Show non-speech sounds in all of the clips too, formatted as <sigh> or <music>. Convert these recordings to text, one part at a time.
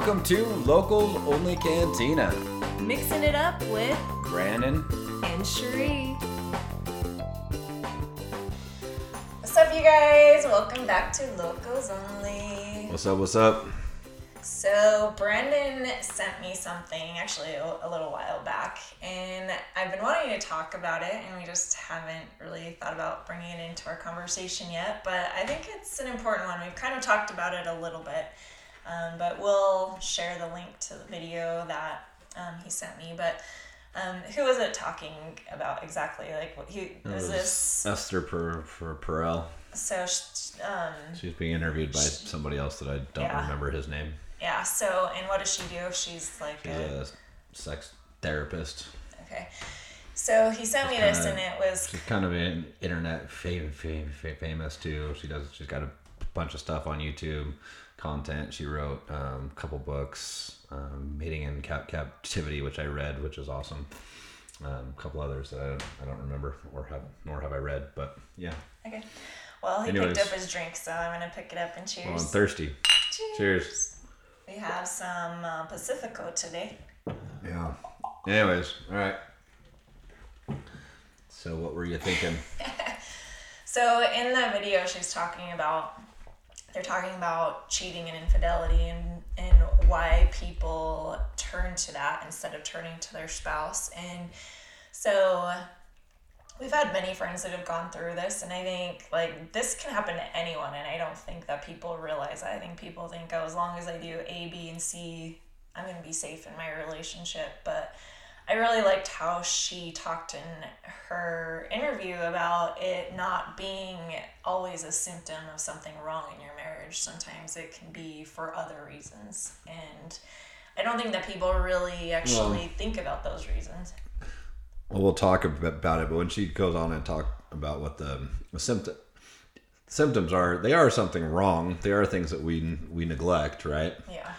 Welcome to Locos Only Cantina. Mixing it up with Brandon. and Cherie. What's up, you guys? Welcome back to Locals Only. What's up? What's up? So, Brandon sent me something actually a, a little while back, and I've been wanting to talk about it, and we just haven't really thought about bringing it into our conversation yet. But I think it's an important one. We've kind of talked about it a little bit, um, but we'll share the link to the video that um, he sent me. But um, who was it talking about exactly? Like, what he It was this? Esther per, for Perel. So, um, She's being interviewed by somebody else that I don't Yeah. remember his name. Yeah. So, and what does she do? She's like She's a, a sex therapist. okay. So he sent me this, and it was She's kind of an internet fam- fam- fam- famous too. She does. She's got a bunch of stuff on YouTube, content. She wrote um, a couple books, um, Mating in Cap- Captivity, which I read, which is awesome. Um, a couple others that I don't, I don't remember or have nor have I read, but yeah. okay. Well, he Anyways. picked up his drink, so I'm gonna pick it up and cheers. Well, I'm thirsty. Cheers. We have some uh, Pacifico today. Yeah. Anyways, all right. So what were you thinking? <laughs> So in the video, she's talking about they're talking about cheating and infidelity and and why people turn to that instead of turning to their spouse. And so we've had many friends that have gone through this and I think like this can happen to anyone and I don't think that people realize that. I think people think oh as long as I do A, B, and C, I'm gonna be safe in my relationship. But I really liked how she talked in her interview about it not being always a symptom of something wrong in your marriage. Sometimes it can be for other reasons. And I don't think that people really actually Well- think about those reasons. Well, we'll talk about it, but when she goes on and talk about what the, the symptom symptoms are, they are something wrong. They are things that we we neglect, right? Yeah.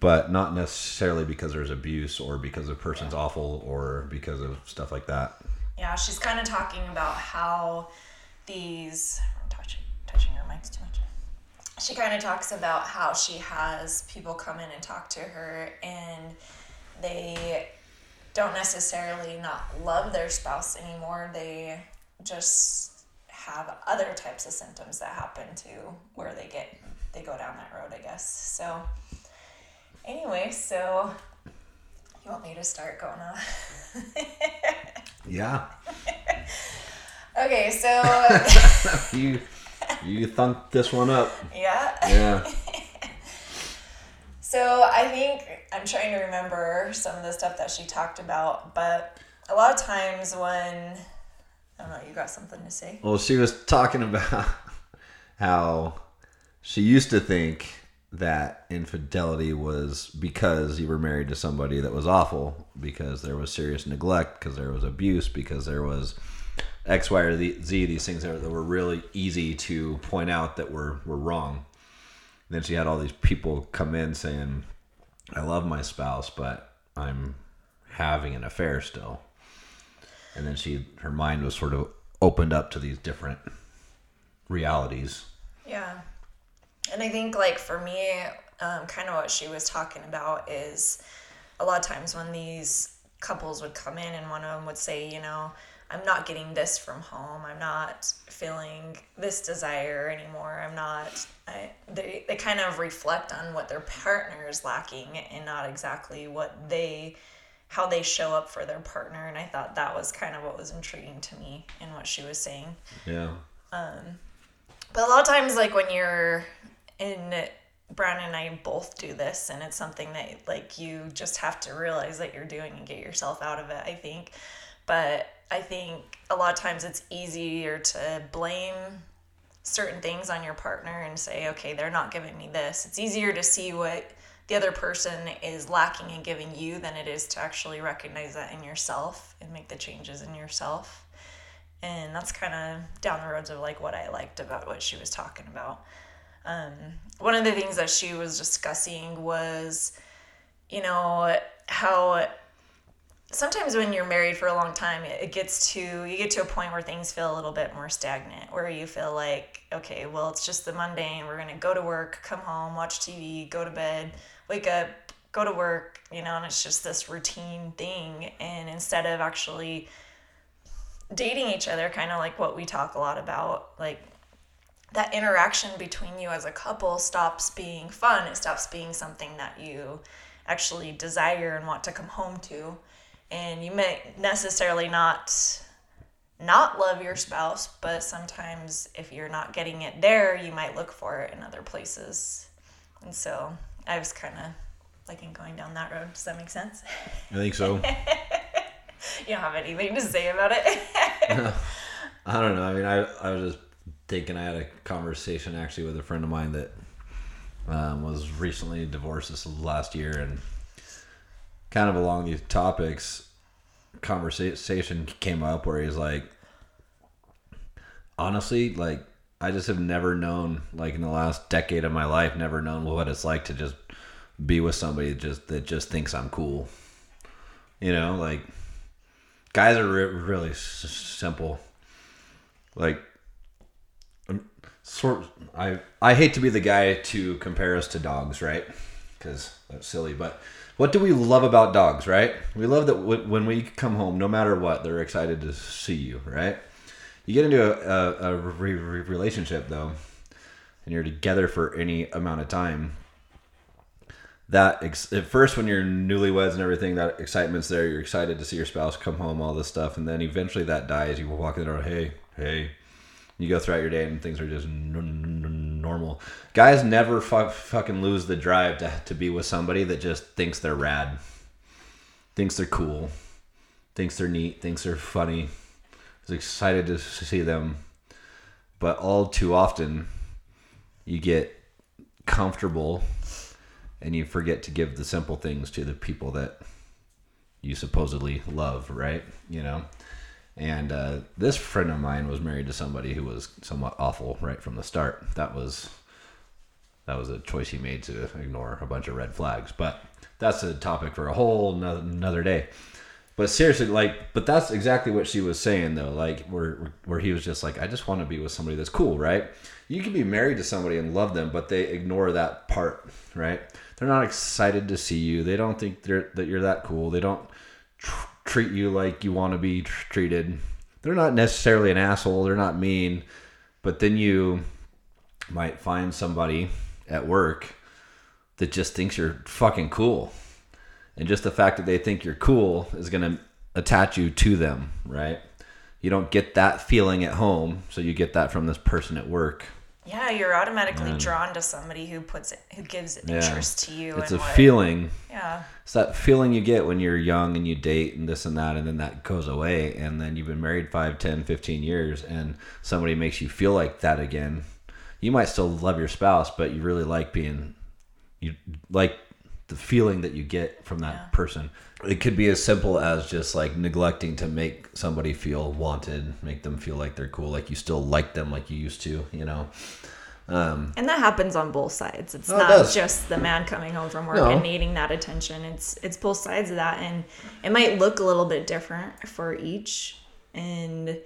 But not necessarily because there's abuse or because the person's awful or because of stuff like that. Yeah, she's kind of talking about how these I'm touching touching her mics too much. She kind of talks about how she has people come in and talk to her and they don't necessarily not love their spouse anymore. They just have other types of symptoms that happen to where they get they go down that road, I guess. So anyway, so you want me to start going on? Yeah. <laughs> Okay, so <laughs> you you thunked this one up. yeah. Yeah. <laughs> So I think I'm trying to remember some of the stuff that she talked about, but a lot of times when I don't know, you got something to say? Well, she was talking about how she used to think that infidelity was because you were married to somebody that was awful, because there was serious neglect, because there was abuse, because there was X, Y, or Z, these things that were really easy to point out that were, were wrong. then she had all these people come in saying, I love my spouse, but I'm having an affair still and then she her mind was sort of opened up to these different realities Yeah. And I think, like, for me, um, kind of what she was talking about is a lot of times when these couples would come in and one of them would say, you know, I'm not getting this from home. I'm not feeling this desire anymore. I'm not. I, they, they kind of reflect on what their partner is lacking and not exactly what they, how they show up for their partner. And I thought that was kind of what was intriguing to me in what she was saying. yeah But a lot of times, like when you're in, Brown and I both do this, and it's something that like you just have to realize that you're doing and get yourself out of it. I think, but I think a lot of times it's easier to blame certain things on your partner and say, okay, they're not giving me this. It's easier to see what the other person is lacking in giving you than it is to actually recognize that in yourself and make the changes in yourself and that's kind of down the roads of like what I liked about what she was talking about. Um, one of the things that she was discussing was, you know, how sometimes when you're married for a long time, it gets to you get to a point where things feel a little bit more stagnant, where you feel like, okay, well, it's just the mundane. We're gonna go to work, come home, watch TV, go to bed, wake up, go to work, you know, and it's just this routine thing. And instead of actually dating each other, kind of like what we talk a lot about, like that interaction between you as a couple stops being fun. It stops being something that you actually desire and want to come home to. And you may necessarily not not love your spouse, but sometimes if you're not getting it there, you might look for it in other places. And so I was kind of liking going down that road. Does that make sense? I think so. <laughs> you don't have anything to say about it? <laughs> I don't know. I mean, I, I was just thinking I had a conversation actually with a friend of mine that um, was recently divorced this last year and kind of along these topics conversation came up where he's like honestly like i just have never known like in the last decade of my life never known what it's like to just be with somebody just that just thinks i'm cool. You know like guys are re- really s- simple. Like sort i i hate to be the guy to compare us to dogs right? Because that's silly but what do we love about dogs right? We love that w- when we come home no matter what they're excited to see you right? You get into a, a, a re- re- relationship though and you're together for any amount of time that ex- at first when you're newlyweds and everything that excitement's there you're excited to see your spouse come home all this stuff and then eventually that dies you walk in the door hey hey you go throughout your day and things are just n- n- normal guys never fu- fucking lose the drive to, to be with somebody that just thinks they're rad thinks they're cool thinks they're neat thinks they're funny is excited to see them but all too often you get comfortable and you forget to give the simple things to the people that you supposedly love, right? You know? And uh, this friend of mine was married to somebody who was somewhat awful right from the start. That was that was a choice he made to ignore a bunch of red flags. But that's a topic for a whole no- another day. But seriously, like, but that's exactly what she was saying though. Like, where where he was just like, I just want to be with somebody that's cool, right? You can be married to somebody and love them, but they ignore that part, right? They're not excited to see you. They don't think they're, that you're that cool. They don't tr- treat you like you want to be treated. They're not necessarily an asshole. They're not mean, but then you might find somebody at work that just thinks you're fucking cool. And just the fact that they think you're cool is going to attach you to them, right? You don't get that feeling at home, so you get that from this person at work. Yeah, you're automatically drawn to somebody who puts it, who gives Yeah. interest to you. It's and a what- feeling. Yeah. It's that feeling you get when you're young and you date and this and that, and then that goes away. And then you've been married 5, 10, 15 years, and somebody makes you feel like that again. You might still love your spouse, but you really like being, you like the feeling that you get from that Yeah. person. It could be as simple as just like neglecting to make somebody feel wanted, make them feel like they're cool, like you still like them like you used to, you know? Um, And that happens on both sides. It's Oh, not does. just the man coming home from work No. and needing that attention. It's it's both sides of that and it might look a little bit different for each. And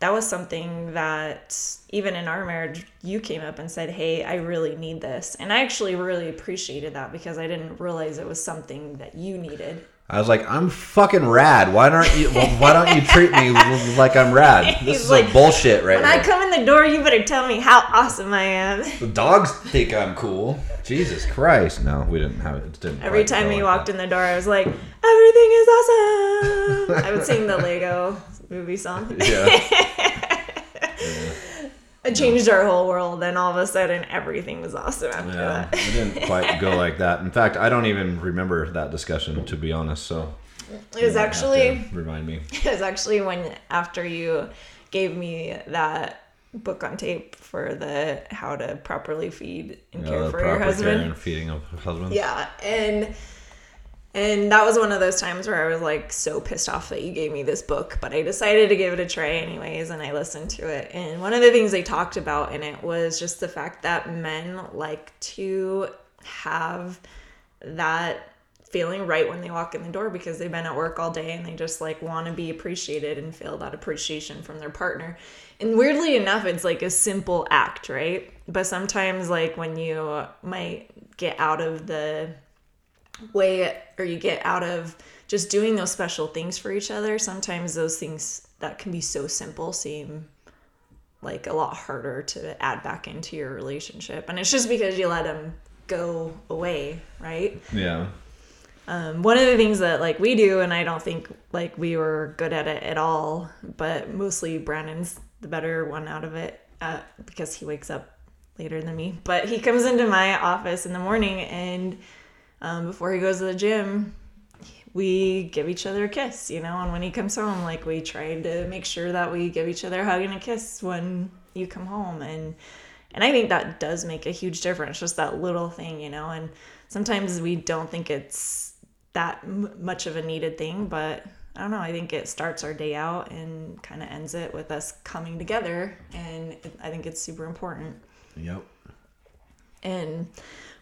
that was something that even in our marriage you came up and said, "Hey, I really need this." And I actually really appreciated that because I didn't realize it was something that you needed. I was like, I'm fucking rad. Why don't you? why don't you treat me <laughs> like I'm rad? <laughs> This is like, some bullshit right When I come in the door, you better tell me how awesome I am. the dogs think I'm cool. Jesus Christ! No, we didn't have it. it didn't Every time he like walked that. in the door, I was like, "Everything is awesome." I would sing the Lego movie song. <laughs> <laughs> Yeah, It changed our whole world, and all of a sudden, everything was awesome after yeah. that. It didn't <laughs> quite go like that. In fact, I don't even remember that discussion to be honest. So It was you might have actually, remind me. it was actually when after you gave me that book on tape for the how to properly feed and You care for your husband. care and feeding of husbands. Yeah, and and that was one of those times where I was like so pissed off that you gave me this book, but I decided to give it a try anyways, and I listened to it. And one of the things they talked about in it was just the fact that men like to have that feeling right when they walk in the door because they've been at work all day and they just like want to be appreciated and feel that appreciation from their partner. And weirdly enough, it's like a simple act, right? But sometimes, like when you might get out of the way or you get out of just doing those special things for each other sometimes those things that can be so simple seem like a lot harder to add back into your relationship. And it's just because you let them go away right? Yeah. um, one of the things that like we do and i don't think like we were good at it at all but mostly brandon's the better one out of it uh, because he wakes up later than me. But he comes into my office in the morning and um, before he goes to the gym we give each other a kiss you know and when he comes home like we try to make sure that we give each other a hug and a kiss when you come home and and i think that does make a huge difference just that little thing you know and sometimes we don't think it's that m- much of a needed thing but i don't know i think it starts our day out and kind of ends it with us coming together and i think it's super important Yep. and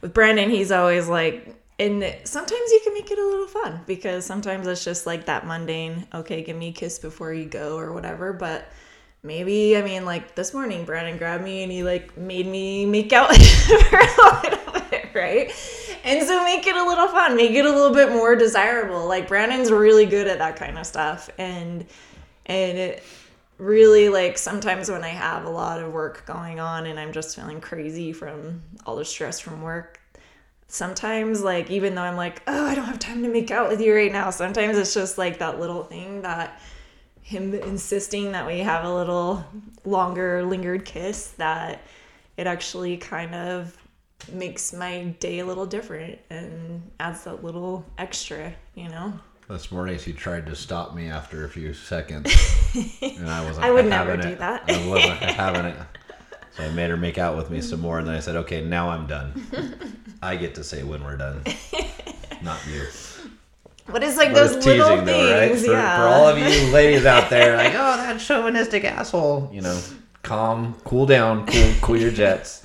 with Brandon, he's always like, and sometimes you can make it a little fun because sometimes it's just like that mundane, okay, give me a kiss before you go or whatever. But maybe, I mean, like this morning, Brandon grabbed me and he like made me make out <laughs> for a little bit, right? And so make it a little fun, make it a little bit more desirable. Like Brandon's really good at that kind of stuff. And, and it, really like sometimes when I have a lot of work going on and I'm just feeling crazy from all the stress from work, sometimes like even though I'm like, oh, I don't have time to make out with you right now, sometimes it's just like that little thing that him insisting that we have a little longer lingered kiss that it actually kind of makes my day a little different and adds that little extra, you know? This morning she tried to stop me after a few seconds, <laughs> and I wasn't. I would never do it. that. I wasn't having it. So I made her make out with me some more, and then I said, "Okay, now I'm done. <laughs> I get to say when we're done, not you." What is like But those it's little teasing, though, right? things, For, yeah. for all of you ladies out there, like, <laughs> "Oh, that chauvinistic asshole," you know, calm, cool down, cool, cool your jets.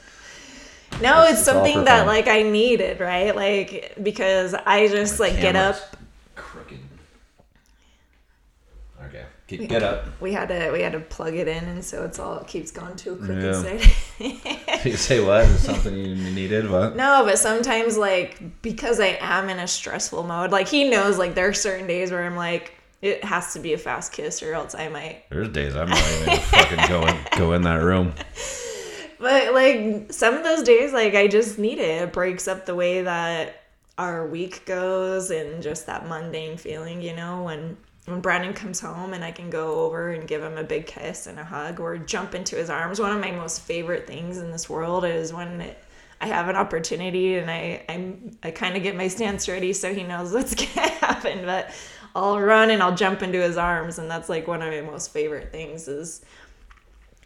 No, It's- it's something that fun. like I needed, right? Like because I just like get up. Camera's Crooked. Okay, get, get up. We had to we had to plug it in, and so it's all it keeps going to a crooked Yeah. side. <laughs> You say what? Is something you needed? What? no, but sometimes like because I am in a stressful mode, like he knows like there are certain days where I'm like it has to be a fast kiss or else I might. There's days I'm not even fucking go in, go in that room. <laughs> But like some of those days, like I just need it. It breaks up the way that our week goes and just that mundane feeling, you know, when when Brandon comes home and I can go over and give him a big kiss and a hug or jump into his arms. One of my most favorite things in this world is when it, I have an opportunity and I I'm, I kind of get my stance ready so he knows <laughs> what's gonna happen. But I'll run and I'll jump into his arms, and that's like one of my most favorite things is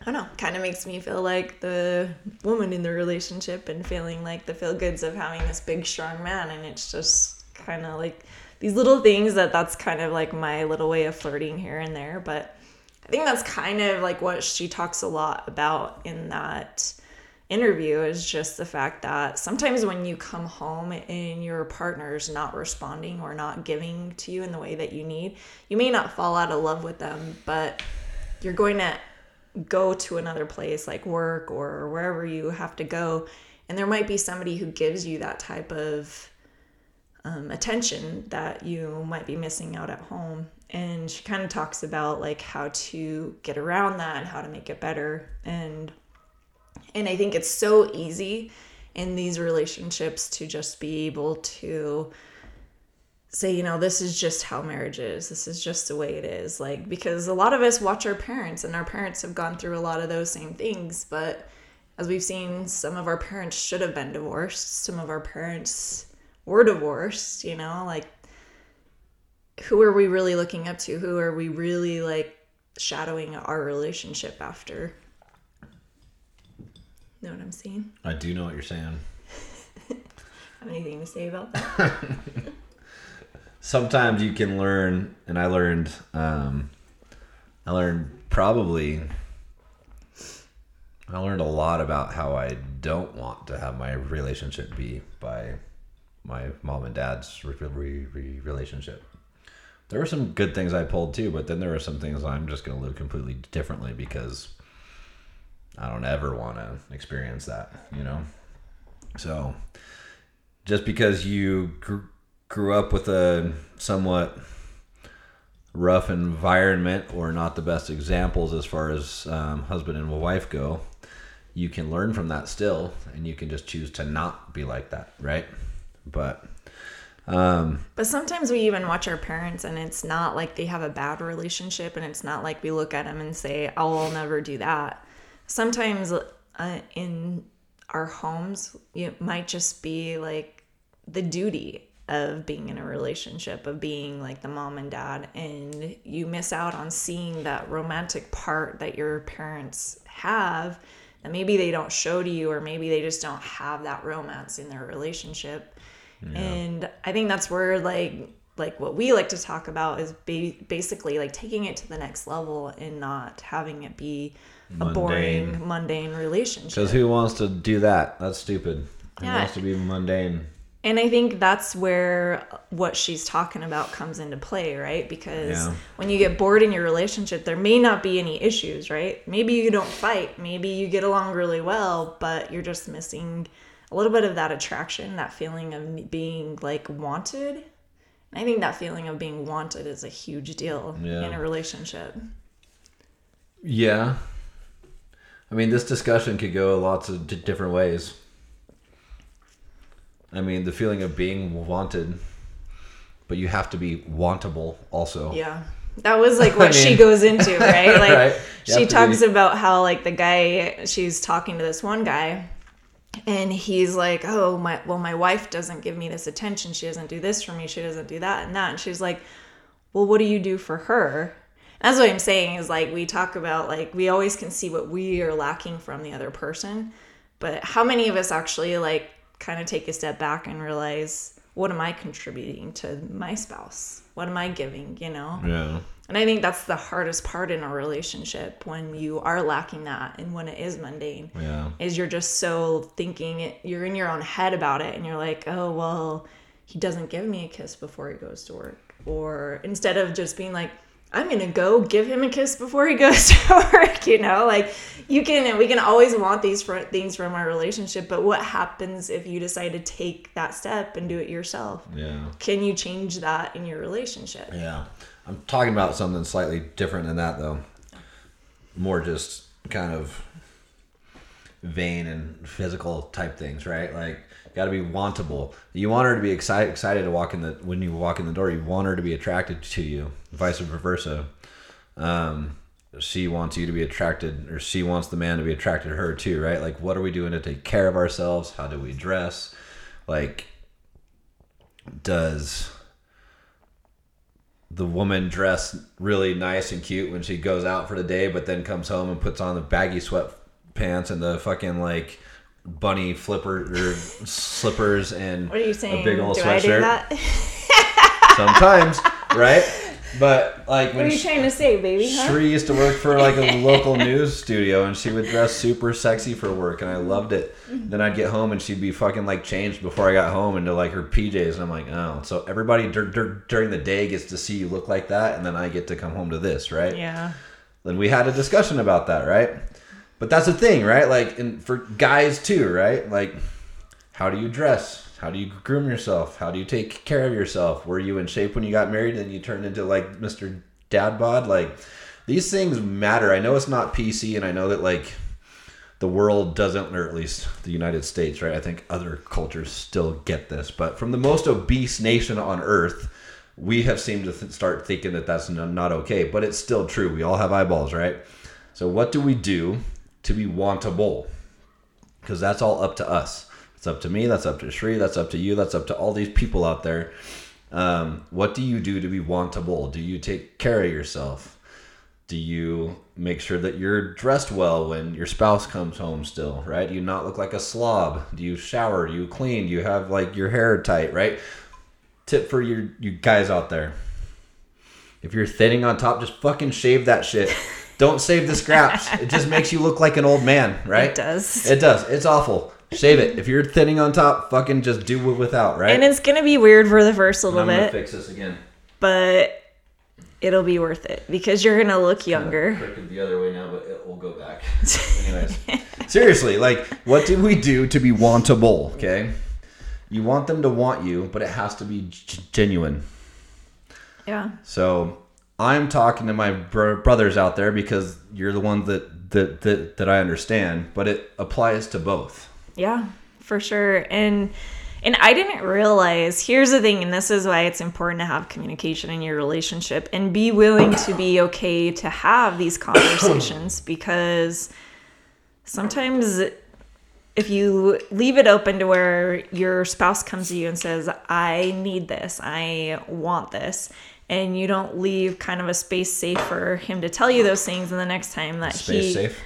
I don't know, kind of makes me feel like the woman in the relationship and feeling like the feel goods of having this big, strong man. And it's just kind of like these little things that that's kind of like my little way of flirting here and there. But I think that's kind of like what she talks a lot about in that interview is just the fact that sometimes when you come home and your partner's not responding or not giving to you in the way that you need, you may not fall out of love with them, but you're going to go to another place like work or wherever you have to go and there might be somebody who gives you that type of um, attention that you might be missing out at home and she kind of talks about like how to get around that and how to make it better and and i think it's so easy in these relationships to just be able to say, you know, this is just how marriage is. This is just the way it is. Like, because a lot of us watch our parents, and our parents have gone through a lot of those same things. But as we've seen, some of our parents should have been divorced. Some of our parents were divorced, you know, like, who are we really looking up to? Who are we really like shadowing our relationship after? Know what I'm saying? I do know what you're saying. <laughs> Have anything to say about that? <laughs> Sometimes you can learn, and I learned. Um, I learned probably. I learned a lot about how I don't want to have my relationship be by my mom and dad's re- re- re- relationship. There were some good things I pulled too, but then there were some things I'm just going to live completely differently because I don't ever want to experience that, you know? So just because you gr- grew up with a somewhat rough environment or not the best examples as far as um, husband and wife go, you can learn from that still, and you can just choose to not be like that, right? But um, But sometimes we even watch our parents and it's not like they have a bad relationship and it's not like we look at them and say, oh, I'll never do that. Sometimes uh, in our homes, it might just be like the duty of being in a relationship, of being like the mom and dad, and you miss out on seeing that romantic part that your parents have that maybe they don't show to you, or maybe they just don't have that romance in their relationship. And I think that's where like like what we like to talk about is ba- basically like taking it to the next level and not having it be a boring Mundane. mundane relationship. because who wants to do that? That's stupid. Who Yeah. wants to be mundane? And I think that's where what she's talking about comes into play, right? Because Yeah. when you get bored in your relationship, there may not be any issues, right? Maybe you don't fight, maybe you get along really well, but you're just missing a little bit of that attraction, that feeling of being like wanted. And I think that feeling of being wanted is a huge deal Yeah. in a relationship. Yeah. I mean, this discussion could go lots of d- different ways. I mean, the feeling of being wanted, but you have to be wantable also. Yeah. That was like <laughs> what I she goes into, <laughs> right? Like Right. She talks be- about how like the guy she's talking to this one guy and he's like, "Oh, my well my wife doesn't give me this attention. She doesn't do this for me. She doesn't do that and that." And she's like, "Well, what do you do for her?" That's what I'm saying is like we talk about like we always can see what we are lacking from the other person, but how many of us actually like kind of take a step back and realize what am I contributing to my spouse? What am I giving, you know? Yeah. And I think that's the hardest part in a relationship when you are lacking that and when it is mundane. Yeah. Is you're just so thinking it, you're in your own head about it and you're like, oh, well, he doesn't give me a kiss before he goes to work. Or instead of just being like, I'm going to go give him a kiss before he <laughs> goes to work, you know? Like, you can, we can always want these things from our relationship, but what happens if you decide to take that step and do it yourself? Yeah. Can you change that in your relationship? Yeah. I'm talking about something slightly different than that, though. More just kind of vain and physical type things, right? Like, got to be wantable. You want her to be excited, excited to walk in the when you walk in the door. You want her to be attracted to you, vice versa. Um, she wants you to be attracted, or she wants the man to be attracted to her too, right? Like, what are we doing to take care of ourselves? How do we dress? Like, does the woman dressed really nice and cute when she goes out for the day, but then comes home and puts on the baggy sweatpants and the fucking like bunny flipper or slippers and What are you saying? a big old do I do sweatshirt. that? <laughs> Sometimes, right? But like What are you she, trying to say, baby? Huh? Cherie used to work for like a <laughs> local news studio, and she would dress super sexy for work, and I loved it. Mm-hmm. Then I'd get home, and she'd be fucking like changed before I got home into like her PJs, and I'm like, oh, so everybody dur- dur- during the day gets to see you look like that, and then I get to come home to this, right? Yeah. Then we had a discussion about that, right? But that's the thing, right? Like, and for guys too, right? Like, how do you dress? How do you groom yourself? How do you take care of yourself? Were you in shape when you got married and you turned into like Mr. Dad Bod? Like, these things matter. I know it's not PC, and I know that like the world doesn't, or at least the United States, right? I think other cultures still get this, but from the most obese nation on earth, we have seemed to th- start thinking that that's not okay, but it's still true. We all have eyeballs, right? So, what do we do to be wantable? Because that's all up to us. It's up to me. That's up to Cherie. That's up to you. That's up to all these people out there. Um, what do you do to be wantable? Do you take care of yourself? Do you make sure that you're dressed well when your spouse comes home still, right? Do you not look like a slob? Do you shower? Do you clean? Do you have like your hair tight, right? Tip for your you guys out there. If you're thinning on top, just fucking shave that shit. <laughs> Don't save the scraps. It just makes you look like an old man, right? It does. It does. It's awful. Shave it. If you're thinning on top, fucking just do it without, right? And it's gonna be weird for the first little I'm bit, fix this again. but it'll be worth it because you're gonna look younger. Crooked the other way now, but it will go back. <laughs> Anyways, seriously, like, what did we do to be wantable? Okay, you want them to want you, but it has to be g- genuine. Yeah. So I'm talking to my br- brothers out there because you're the ones that, that that that I understand, but it applies to both. Yeah, for sure. And and I didn't realize here's the thing, and this is why it's important to have communication in your relationship and be willing to be okay to have these conversations <coughs> because sometimes if you leave it open to where your spouse comes to you and says, I need this, I want this, and you don't leave kind of a space safe for him to tell you those things, and the next time that Space he safe.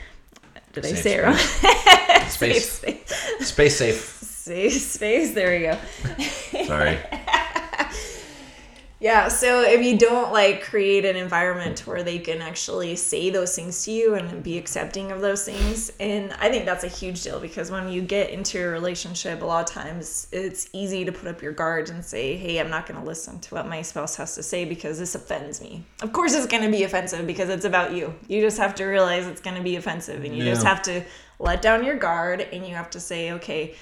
Did I say it wrong? <laughs> Space. Space. Space safe. Safe space. There we go. Sorry. <laughs> Yeah, so if you don't like create an environment where they can actually say those things to you and be accepting of those things, and I think that's a huge deal because when you get into a relationship, a lot of times it's easy to put up your guard and say, "Hey, I'm not going to listen to what my spouse has to say because this offends me." Of course, it's going to be offensive because it's about you. You just have to realize it's going to be offensive, and you just have to let down your guard and you have to say, "Okay."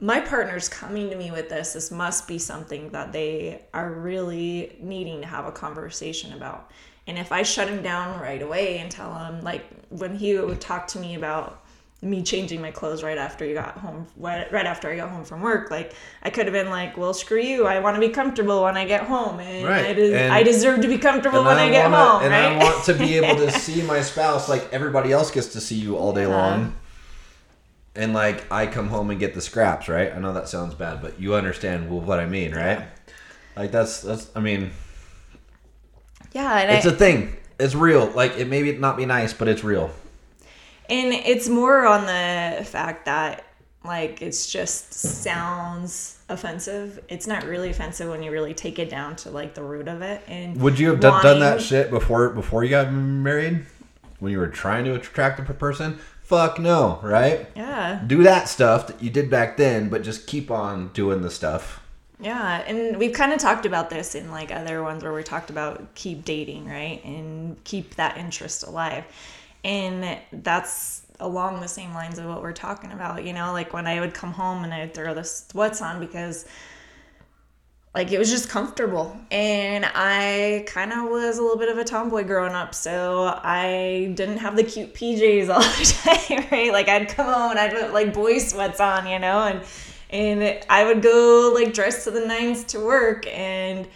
My partner's coming to me with this. This must be something that they are really needing to have a conversation about. And if I shut him down right away and tell him, like, when he would talk to me about me changing my clothes right after he got home, right after I got home from work, like, I could have been like, well, screw you. I want to be comfortable when I get home. And, Right. I, des- And- I deserve to be comfortable when I, get wanna- home, and right? I want to be able to <laughs> see my spouse like everybody else gets to see you all day long. And like I come home and get the scraps, right? I know that sounds bad, but you understand what I mean, right? Like that's that's I mean, yeah. And it's I, a thing. It's real. Like it may not be nice, but it's real. And it's more on the fact that like it's just sounds offensive. It's not really offensive when you really take it down to like the root of it. And Would you have done, done that shit before before you got married? When you were trying to attract a person? Fuck no, right? Yeah. Do that stuff that you did back then, but just keep on doing the stuff. Yeah, and we've kind of talked about this in like other ones where we talked about keep dating, right? And keep that interest alive. And that's along the same lines of what we're talking about, you know, like when I would come home and I'd throw the sweats on because like it was just comfortable. And I kind of was a little bit of a tomboy growing up, so I didn't have the cute PJs all <laughs> the time, right? Like I'd come home and I'd put like boy sweats on, you know, and and I would go like dressed to the nines to work and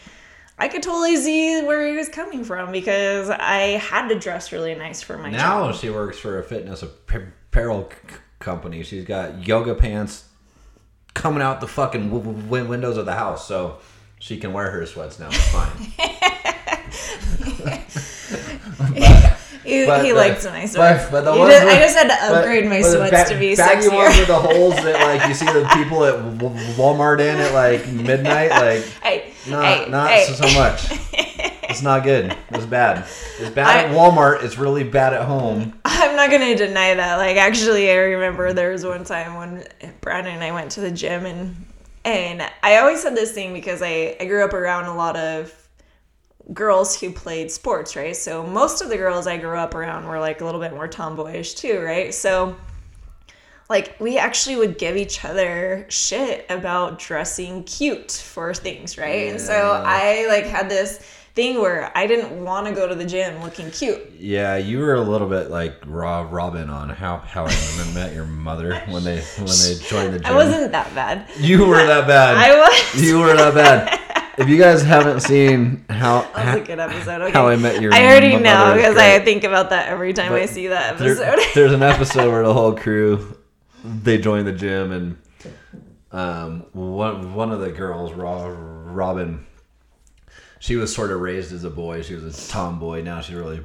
I could totally see where he was coming from because I had to dress really nice for my Now job. she works for a fitness apparel c- company. She's got yoga pants coming out the fucking w- w- windows of the house, so she can wear her sweats now. It's fine. <laughs> <laughs> He, But he the- likes my sweats. but- but the ones just- I with- just had to But- upgrade my but the sweats ba- to be baggy ones with the <laughs> holes that like you see the people at Walmart in at like midnight. Like <laughs> Hey, not hey, not hey. so, so much. <laughs> It's not good. It's bad. It's bad I- at Walmart. It's really bad at home. I'm not gonna deny that. Like actually, I remember there was one time when Brandon and I went to the gym, and and I always said this thing because I I grew up around a lot of girls who played sports, right? So most of the girls I grew up around were like a little bit more tomboyish too, right? So like we actually would give each other shit about dressing cute for things, right? And so I like had this thing where I didn't want to go to the gym looking cute. Yeah, you were a little bit like Rob Robin on how how I met your mother when they when they joined the <laughs> gym. I wasn't that bad. You were that bad. I was. You were that bad. <laughs> If you guys haven't seen how That was a good episode. Okay. How I Met Your I already know because I think about that every time I see that there- episode. <laughs> there's an episode where the whole crew they join the gym and um, one one of the girls, Ro- Robin, she was sort of raised as a boy. She was a tomboy. Now she's really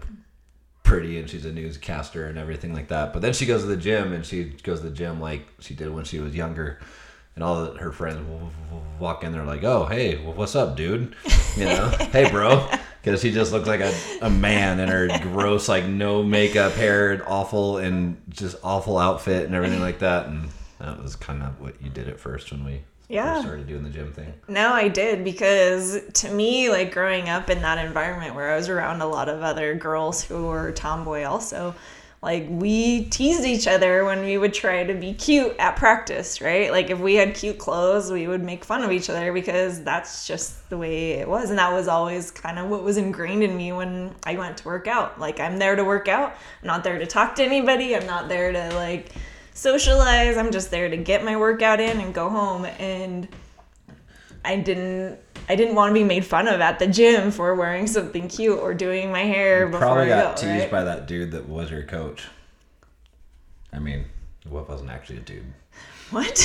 pretty and she's a newscaster and everything like that. But then she goes to the gym and she goes to the gym like she did when she was younger. And all her friends walk in there like, "Oh, hey, what's up, dude? You know, <laughs> hey, bro." Because she just looked like a, a man in her gross, like no makeup, hair, awful, and just awful outfit and everything like that. And that was kind of what you did at first when we Yeah. started doing the gym thing. no, I did because to me, like growing up in that environment where I was around a lot of other girls who were tomboy, also, like we teased each other when we would try to be cute at practice, right? Like if we had cute clothes, we would make fun of each other because that's just the way it was. And that was always kind of what was ingrained in me when I went to work out. Like I'm there to work out. I'm not there to talk to anybody. I'm not there to like socialize. I'm just there to get my workout in and go home. And I didn't I didn't want to be made fun of at the gym for wearing something cute or doing my hair before Probably I got go. teased right? by that dude that was your coach. I mean, what wasn't actually a dude? What?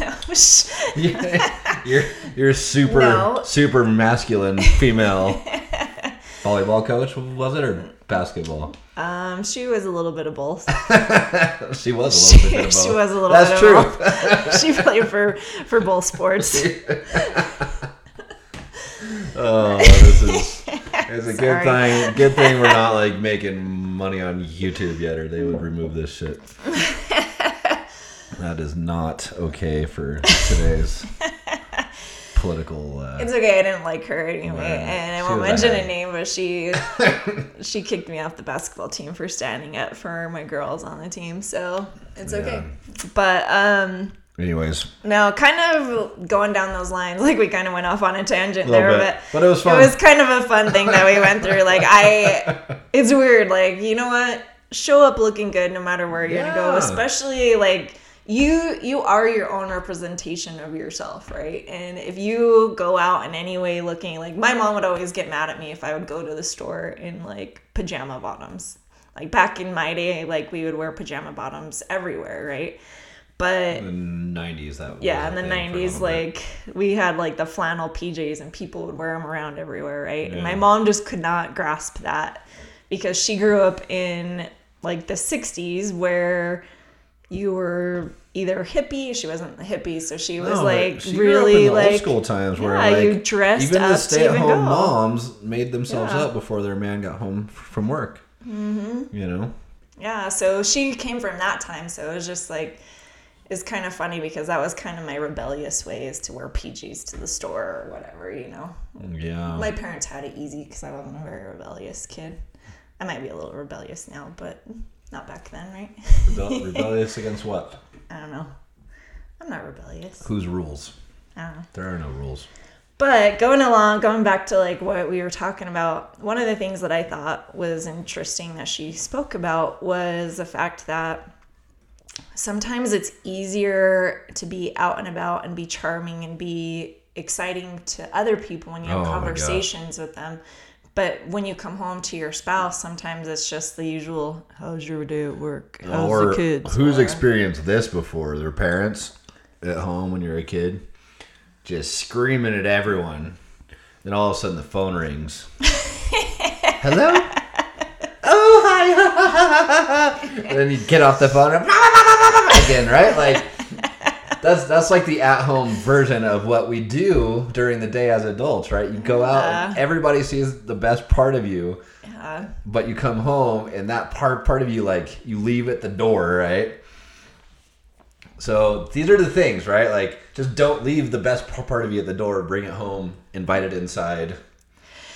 <laughs> Yeah, <laughs> you're <laughs> you're super No. super masculine female volleyball coach was it or basketball? um, she was a little bit of both. She was a little bit of both. She was a little That's bit true. of both. she played for for both sports. Oh, this is <laughs> it's a good thing. Good thing we're not like making money on YouTube yet, or they would remove this shit. <laughs> That is not okay for today's political. Uh, It's okay. I didn't like her anyway, Right. and I won't mention a name, but she <laughs> she kicked me off the basketball team for standing up for my girls on the team. So it's okay. But um, anyways, no, kind of going down those lines, <laughs> like we kind of went off on a tangent Little there, bit. but But it was fun. It was kind of a fun thing that we went through. Like I, <laughs> it's weird. Like you know what? Show up looking good no matter where you're gonna go. Especially like you, you are your own representation of yourself, right? And if you go out in any way looking like my mom would always get mad at me if I would go to the store in like pajama bottoms. Like back in my day, like we would wear pajama bottoms everywhere, right? But in the '90s, that yeah, in the thing for a '90s, like we had like the flannel PJs, and people would wear them around everywhere, right? And my mom just could not grasp that because she grew up in like the '60s where you were either hippie. She wasn't a hippie, so she was No, like she really like old school times where yeah, like you dressed even the up to stay-at-home go. moms made themselves Yeah. up before their man got home from work. Mm-hmm. You know, Yeah, so she came from that time, so it was just like it's kind of funny because that was kind of my rebellious ways to wear PGs to the store or whatever, you know. yeah. My parents had it easy because I wasn't a very rebellious kid. I might be a little rebellious now, but not back then, right? Rebel- <laughs> rebellious against what? I don't know. I'm not rebellious. Whose rules? I don't know. There are no rules. But going along, going back to like what we were talking about, one of the things that I thought was interesting that she spoke about was the fact that sometimes it's easier to be out and about and be charming and be exciting to other people when you have Oh conversations with them. But when you come home to your spouse, sometimes it's just the usual, how's your day at work? How's or the kids? who's Or- experienced this before? Their parents at home when you're a kid, just screaming at everyone. Then all of a sudden the phone rings. <laughs> Hello. And <laughs> then you get off the phone and again, right? Like <laughs> that's that's like the at-home version of what we do during the day as adults, right? You go out, and everybody sees the best part of you, Yeah. but you come home and that part part of you like you leave at the door right so these are the things right like just don't leave the best part of you at the door bring it home invite it inside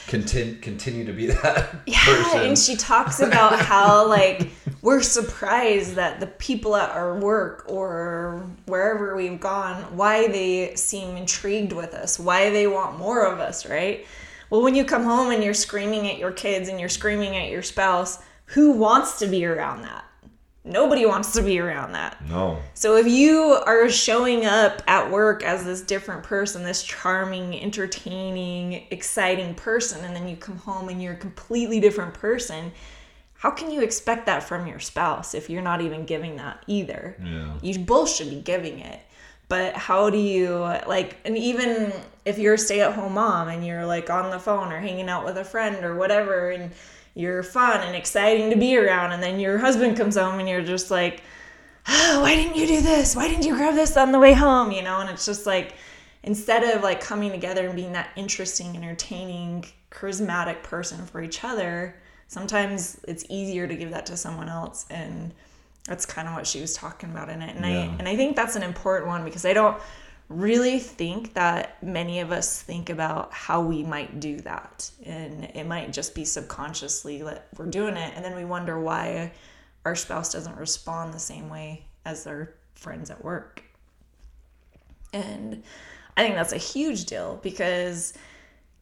continue continue to be <laughs> that Yeah, person and she talks about how <laughs> like we're surprised that the people at our work or wherever we've gone, why they seem intrigued with us, why they want more of us, right? Well, when you come home and you're screaming at your kids and you're screaming at your spouse, who wants to be around that? Nobody wants to be around that. no So if you are showing up at work as this different person, this charming, entertaining, exciting person, and then you come home and you're a completely different person, how can you expect that from your spouse if you're not even giving that either? Yeah. You both should be giving it. But how do you like and even if you're a stay-at-home mom and you're like on the phone or hanging out with a friend or whatever and you're fun and exciting to be around and then your husband comes home and you're just like oh, why didn't you do this? Why didn't you grab this on the way home? You know, and it's just like instead of like coming together and being that interesting, entertaining, charismatic person for each other, sometimes it's easier to give that to someone else and that's kind of what she was talking about in it. And I and I think that's an important one because I don't really think that many of us think about how we might do that. And it might just be subconsciously that we're doing it and then we wonder why our spouse doesn't respond the same way as their friends at work. And I think that's a huge deal because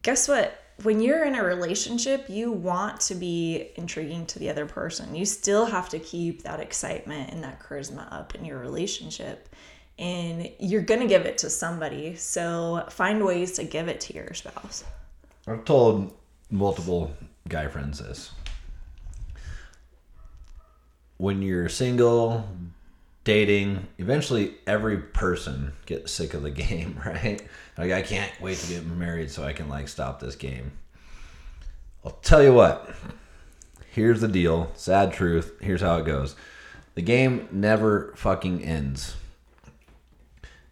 guess what? When you're in a relationship, you want to be intriguing to the other person. You still have to keep that excitement and that charisma up in your relationship. And you're going to give it to somebody. So find ways to give it to your spouse. I've told multiple guy friends this. When you're single, dating, eventually every person gets sick of the game, <laughs> right? Like I can't wait to get married so I can like stop this game. I'll tell you what. Here's the deal. Sad truth. Here's how it goes. The game never fucking ends.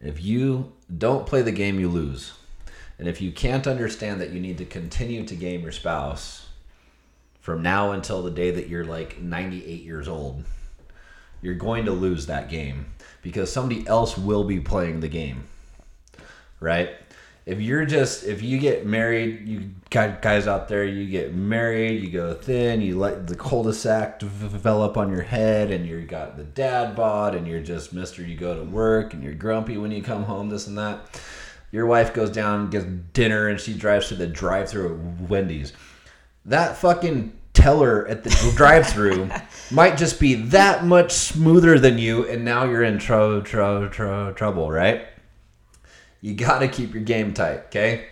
If you don't play the game, you lose. And if you can't understand that you need to continue to game your spouse from now until the day that you're like 98 years old, you're going to lose that game because somebody else will be playing the game. Right? If you're just if you get married, you guys out there, you get married, you go thin, you let the cul-de-sac develop on your head, and you got the dad bod, and you're just Mister. You go to work, and you're grumpy when you come home, this and that. Your wife goes down, gets dinner, and she drives to the drive-through at Wendy's. That fucking teller at the <laughs> drive-through might just be that much smoother than you, and now you're in tro- tro- tro- trouble, right? You got to keep your game tight, okay?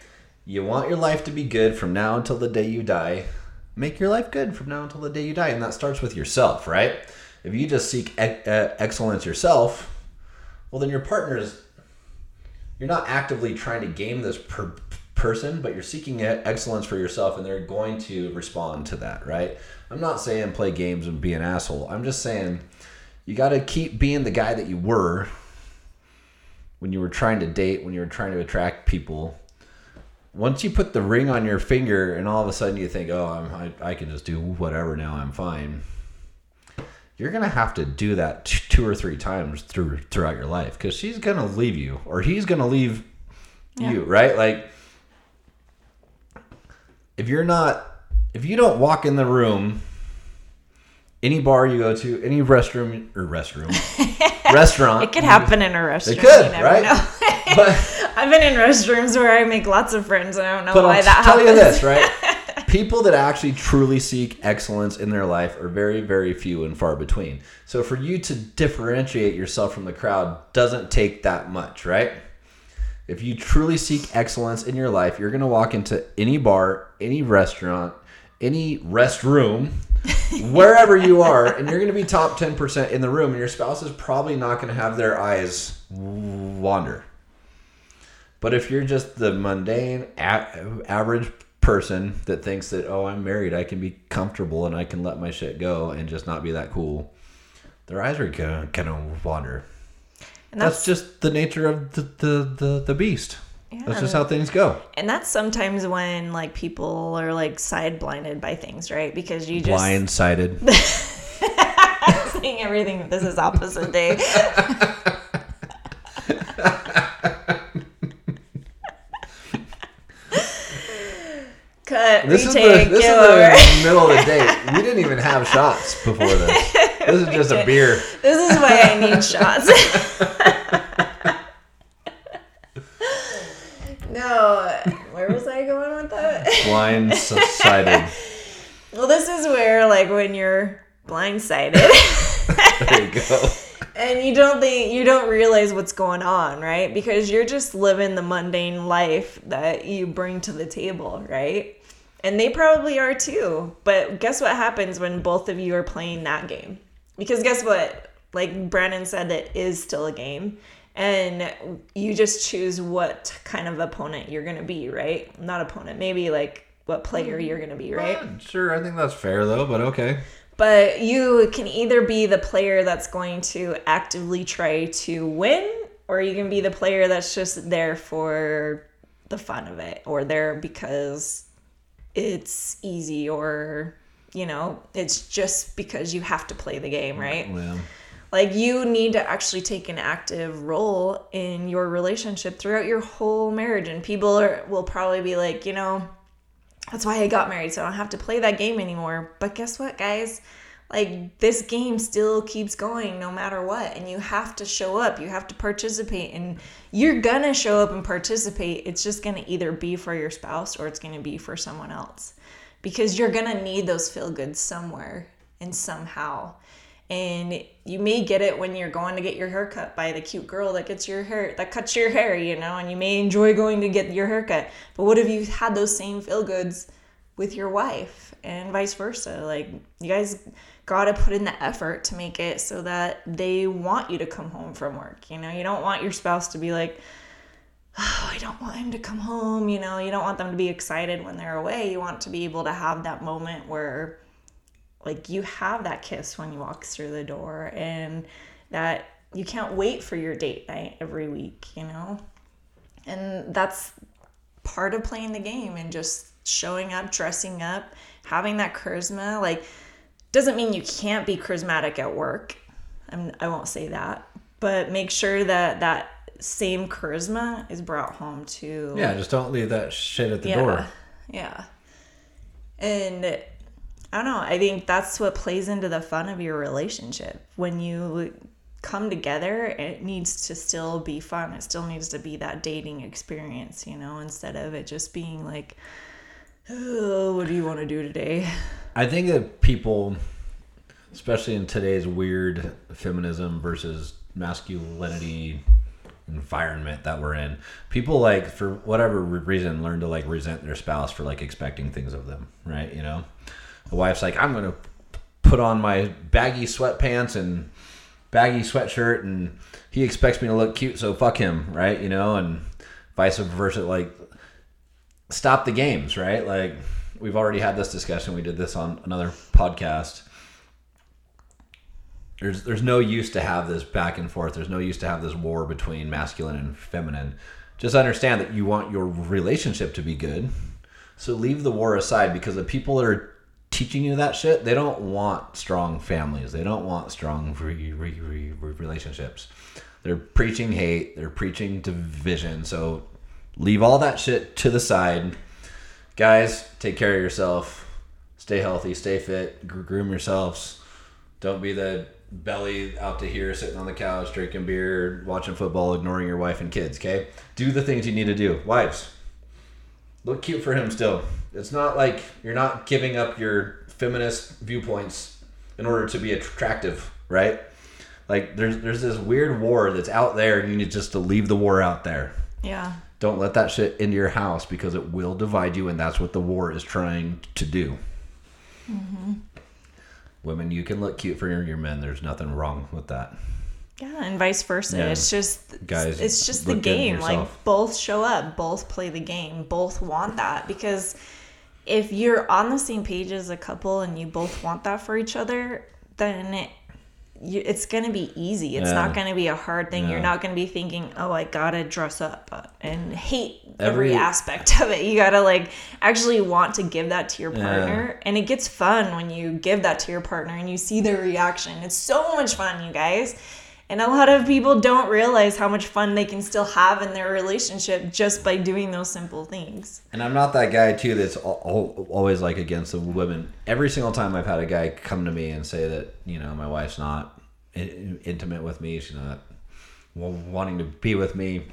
You want your life to be good from now until the day you die. Make your life good from now until the day you die, and that starts with yourself, right? If you just seek excellence yourself, well, then your partner is. You're not actively trying to game this per- person, but you're seeking excellence for yourself, and they're going to respond to that, right? I'm not saying play games and be an asshole. I'm just saying you got to keep being the guy that you were when you were trying to date, when you were trying to attract people. Once you put the ring on your finger, and all of a sudden you think, "Oh, I'm, I, I can just do whatever now. I'm fine." You're gonna have to do that t- two or three times through throughout your life because she's gonna leave you, or he's gonna leave you, right? Like, if you're not, if you don't walk in the room, any bar you go to, any restroom or restroom, <laughs> restaurant, It could happen in a restaurant. It could, you never right? know. But <laughs> I've been in restrooms where I make lots of friends and I don't know But why I'll that tell happens. you this, right? <laughs> People that actually truly seek excellence in their life are very, very few and far between. So for you to differentiate yourself from the crowd doesn't take that much, right? If you truly seek excellence in your life, you're going to walk into any bar, any restaurant, any restroom, <laughs> wherever you are, and you're going to be top 10% in the room, and your spouse is probably not going to have their eyes wander. But if you're just the mundane, a- average person that thinks that, oh, I'm married, I can be comfortable and I can let my shit go and just not be that cool, their eyes are gonna, gonna wander. And That's, just the nature of the, the, the, the beast. That's just how things go. And that's sometimes when like people are like side blinded by things, right? Because you just Blindsided. <laughs> seeing everything. This is opposite day. Cut. This is, the, retake. this is the middle of the day. We didn't even have shots before this. <laughs> This is just a beer. This is why I need shots. <laughs> no, where was I going with that? Blindsided. <laughs> Well, this is where like when you're blindsided. <laughs> <laughs> There you go. and you don't think you don't realize what's going on right because you're just living the mundane life that you bring to the table right and they probably are too but guess what happens when both of you are playing that game because guess what like brandon said it is still a game and you just choose what kind of opponent you're gonna be right not opponent maybe like what player mm. you're gonna be uh, right Sure, I think that's fair though, but okay. but you can either be the player that's going to actively try to win, or you can be the player that's just there for the fun of it, or there because it's easy, or you know, it's just because you have to play the game, right? Well, Like you need to actually take an active role in your relationship throughout your whole marriage. And people are, will probably be like, you know, that's why I got married, so I don't have to play that game anymore. But guess what, guys? like this game still keeps going no matter what and you have to show up you have to participate and you're gonna show up and participate it's just gonna either be for your spouse or it's gonna be for someone else because you're gonna need those feel goods somewhere and somehow and you may get it when you're going to get your hair cut by the cute girl that gets your hair that cuts your hair you know and you may enjoy going to get your haircut but what if you had those same feel goods with your wife and vice versa like you guys got to put in the effort to make it so that they want you to come home from work you know you don't want your spouse to be like oh, I don't want him to come home. You know, you don't want them to be excited when they're away. You want to be able to have that moment where, like, you have that kiss when you walk through the door and that you can't wait for your date night every week, you know? And that's part of playing the game and just showing up, dressing up, having that charisma. Like, doesn't mean you can't be charismatic at work. I'm, I won't say that. But make sure that that same charisma is brought home to Yeah, just don't leave that shit at the yeah, door. Yeah. And I don't know, I think that's what plays into the fun of your relationship. When you come together, it needs to still be fun. It still needs to be that dating experience, you know, instead of it just being like, oh, what do you want to do today? I think that people, especially in today's weird feminism versus masculinity environment that we're in, people like for whatever reason learn to like resent their spouse for like expecting things of them, right? You know, the wife's like, I'm gonna put on my baggy sweatpants and baggy sweatshirt, and he expects me to look cute, so fuck him, right? You know, and vice versa. Like, stop the games, right? Like, we've already had this discussion. We did this on another podcast. There's there's no use to have this back and forth. There's no use to have this war between masculine and feminine. Just understand that you want your relationship to be good. So leave the war aside because the people that are teaching you that shit, they don't want strong families. They don't want strong re- re- re- relationships. They're preaching hate. They're preaching division. So leave all that shit to the side. Guys, take care of yourself. Stay healthy. Stay fit. Groom yourselves. Don't be the belly out to here sitting on the couch drinking beer watching football ignoring your wife and kids okay do the things you need to do wives look cute for him still it's not like you're not giving up your feminist viewpoints in order to be attractive right like there's there's this weird war that's out there and you need just to leave the war out there Yeah. don't let that shit into your house because it will divide you and that's what the war is trying to do Mm-hmm. women you can look cute for your, your men there's nothing wrong with that Yeah, and vice versa. Yeah. It's just Guys, it's just the look good in game. Like both show up, both play the game, both want that because if you're on the same page as a couple and you both want that for each other, then it, you, it's going to be easy. It's Yeah. not going to be a hard thing. You're not going to be thinking, "Oh, I got to dress up uh, and hate every, Every- aspect of it." You got to like actually want to give that to your Yeah. partner. And it gets fun when you give that to your partner and you see their reaction. It's so much fun, you guys. And a lot of people don't realize how much fun they can still have in their relationship just by doing those simple things. And I'm not that guy too that's al- al- always like against the women. Every single time I've had a guy come to me and say that you know my wife's not intimate with me, she's not wanting to be with me,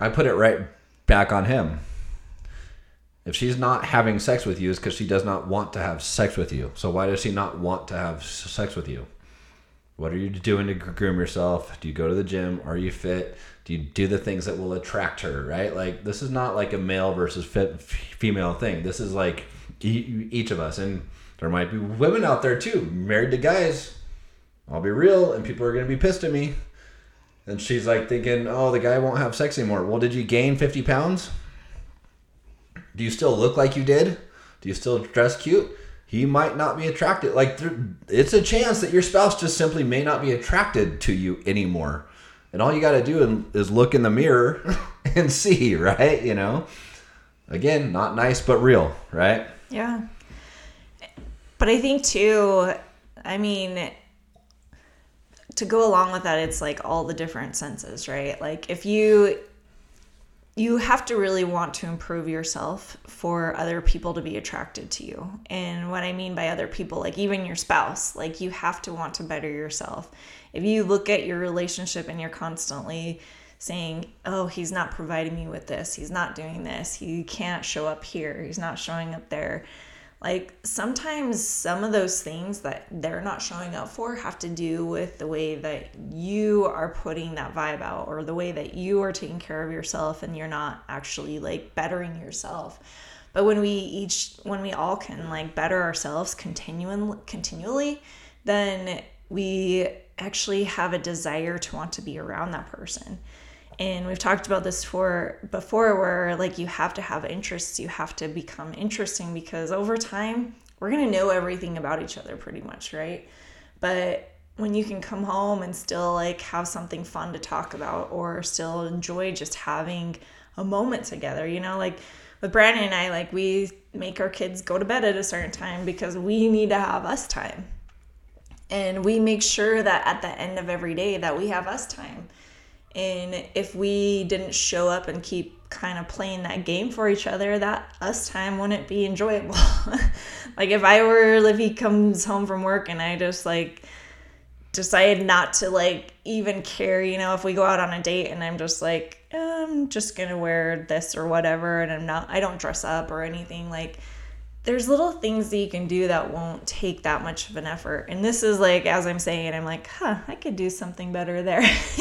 I put it right back on him. If she's not having sex with you, is because she does not want to have sex with you. So why does she not want to have sex with you? What are you doing to groom yourself? Do you go to the gym? Are you fit? Do you do the things that will attract her? Right? Like this is not like a male versus fit, female thing. This is like each of us, and there might be women out there too, married to guys. I'll be real, and people are gonna be pissed at me. And she's like thinking, "Oh, the guy won't have sex anymore." Well, did you gain fifty pounds? Do you still look like you did? Do you still dress cute? He might not be attracted. Like, there, it's a chance that your spouse just simply may not be attracted to you anymore. And all you got to do is look in the mirror <laughs> and see, right? You know? Again, not nice, but real, right? Yeah. But I think too, I mean, to go along with that, it's like all the different senses, right? Like if you you have to really want to improve yourself for other people to be attracted to you. And what I mean by other people, like even your spouse, like you have to want to better yourself. If you look at your relationship and you're constantly saying, oh, he's not providing me with this, he's not doing this, he can't show up here, he's not showing up there. Like sometimes some of those things that they're not showing up for have to do with the way that you are putting that vibe out or the way that you are taking care of yourself and you're not actually like bettering yourself. But when we each when we all can like better ourselves continually continually, then we actually have a desire to want to be around that person and we've talked about this for before where like you have to have interests. You have to become interesting because over time we're going to know everything about each other pretty much right? But when you can come home and still like have something fun to talk about or still enjoy just having a moment together you know like with brandon and i like we make our kids go to bed at a certain time because we need to have us time. And we make sure that at the end of every day that we have us time and if we didn't show up and keep kind of playing that game for each other, that us time wouldn't be enjoyable. <laughs> like if I were, if he comes home from work and I just like decided not to like even care, you know, if we go out on a date and I'm just like, I'm just gonna wear this or whatever, and I'm not, I don't dress up or anything, like, there's little things that you can do that won't take that much of an effort. And this is like, as I'm saying, I'm like, huh, I could do something better there. <laughs>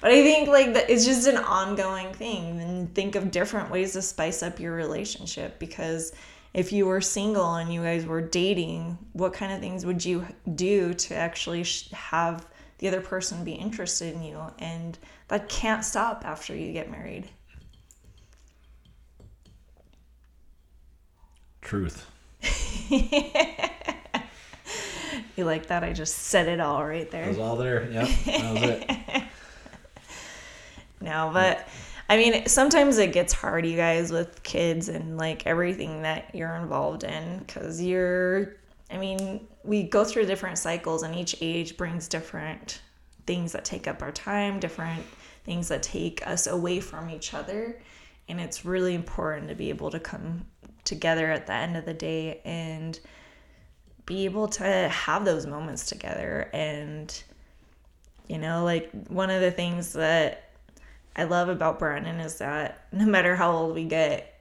but I think like that it's just an ongoing thing. And think of different ways to spice up your relationship because if you were single and you guys were dating, what kind of things would you do to actually have the other person be interested in you? And that can't stop after you get married. Truth. <laughs> you like that? I just said it all right there. It was all there. Yep. That was it. <laughs> no, but I mean, sometimes it gets hard, you guys, with kids and like everything that you're involved in because you're, I mean, we go through different cycles and each age brings different things that take up our time, different things that take us away from each other. And it's really important to be able to come together at the end of the day and be able to have those moments together. And you know like one of the things that i love about brandon is that no matter how old we get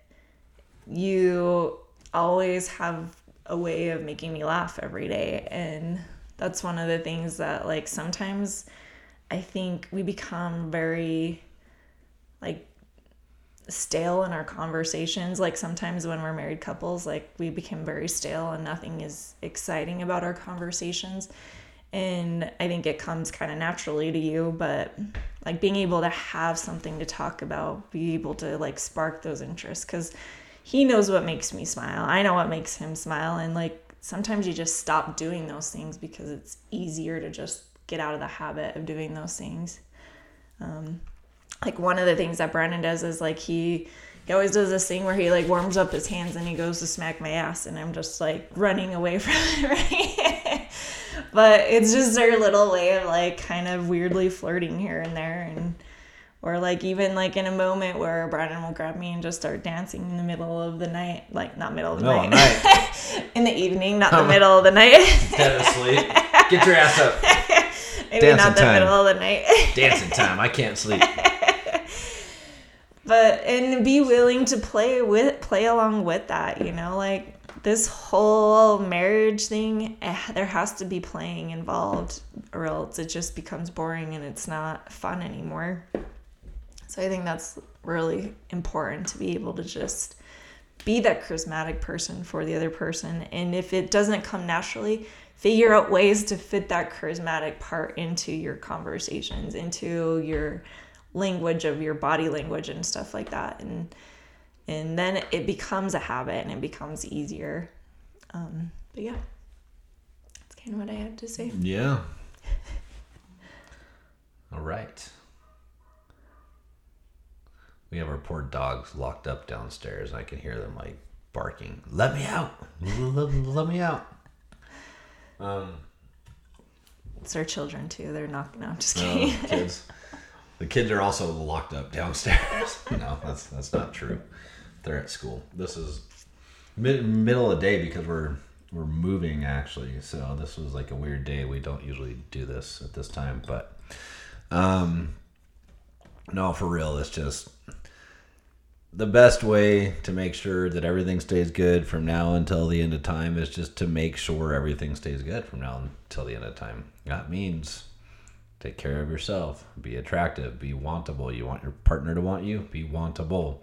you always have a way of making me laugh every day. And that's one of the things that like sometimes i think we become very like stale in our conversations. Like sometimes when we're married couples, like we become very stale and nothing is exciting about our conversations. And I think it comes kind of naturally to you, but like being able to have something to talk about, be able to like spark those interests because he knows what makes me smile. I know what makes him smile. And like sometimes you just stop doing those things because it's easier to just get out of the habit of doing those things. Um, like one of the things that Brandon does is like he he always does this thing where he like warms up his hands and he goes to smack my ass and I'm just like running away <laughs> from it, right? but it's just their little way of like kind of weirdly flirting here and there and or like even like in a moment where Brandon will grab me and just start dancing in the middle of the night, like not middle of the night, night. <laughs> in the evening, not the um, middle of the night. Dead asleep. Get your ass up. <laughs> Maybe Dancing not the time. middle of the night. Dancing time. I can't sleep. But and be willing to play with play along with that you know like this whole marriage thing eh, there has to be playing involved or else it just becomes boring and it's not fun anymore. So i think that's really important to be able to just be that charismatic person for the other person. And if it doesn't come naturally figure out ways to fit that charismatic part into your conversations into your language of your body language and stuff like that and and then it becomes a habit and it becomes easier um, but yeah that's kind of what i had to say Yeah. All right. We have our poor dogs locked up downstairs. I can hear them like barking. Let me out. Let, let me out. Um, it's our children too they're not no I'm just no, kidding kids. <laughs> The kids are also locked up downstairs. <laughs> no, that's that's not true. They're at school. This is mid, middle of the day because we're we're moving actually. So this was like a weird day. We don't usually do this at this time, but um, no, for real. It's just the best way to make sure that everything stays good from now until the end of time is just to make sure everything stays good from now until the end of time. That means take care of yourself, be attractive, be wantable. You want your partner to want you, be wantable.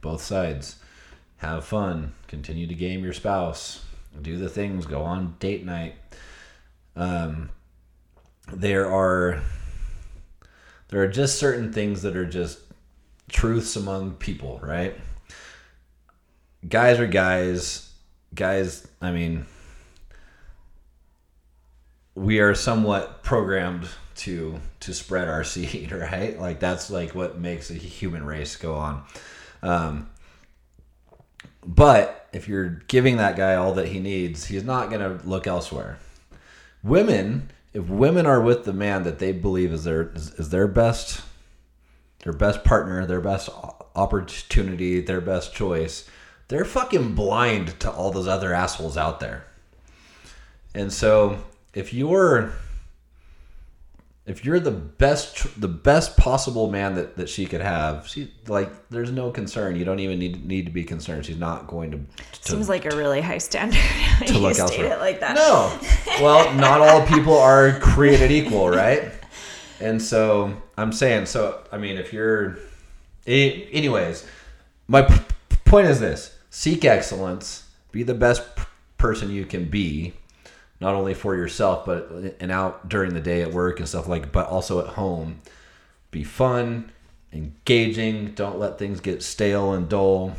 Both sides. Have fun, continue to game your spouse, do the things, go on date night. Um, there are there are just certain things that are just truths among people, right? Guys are guys. Guys, I mean, we are somewhat programmed to to spread our <laughs> seed, right? Like that's like what makes a human race go on. Um, but if you're giving that guy all that he needs, he's not going to look elsewhere. Women, if women are with the man that they believe is their is, is their best their best partner, their best opportunity, their best choice, they're fucking blind to all those other assholes out there. And so, if you're if you're the best the best possible man that, that she could have she like there's no concern you don't even need need to be concerned she's not going to, to Seems like a really high standard. <laughs> to you look elsewhere. it like that. no <laughs> well not all people are created equal right and so i'm saying so i mean if you're anyways my p- point is this seek excellence be the best person you can be not only for yourself but and out during the day at work and stuff like but also at home. Be fun engaging don't let things get stale and dull.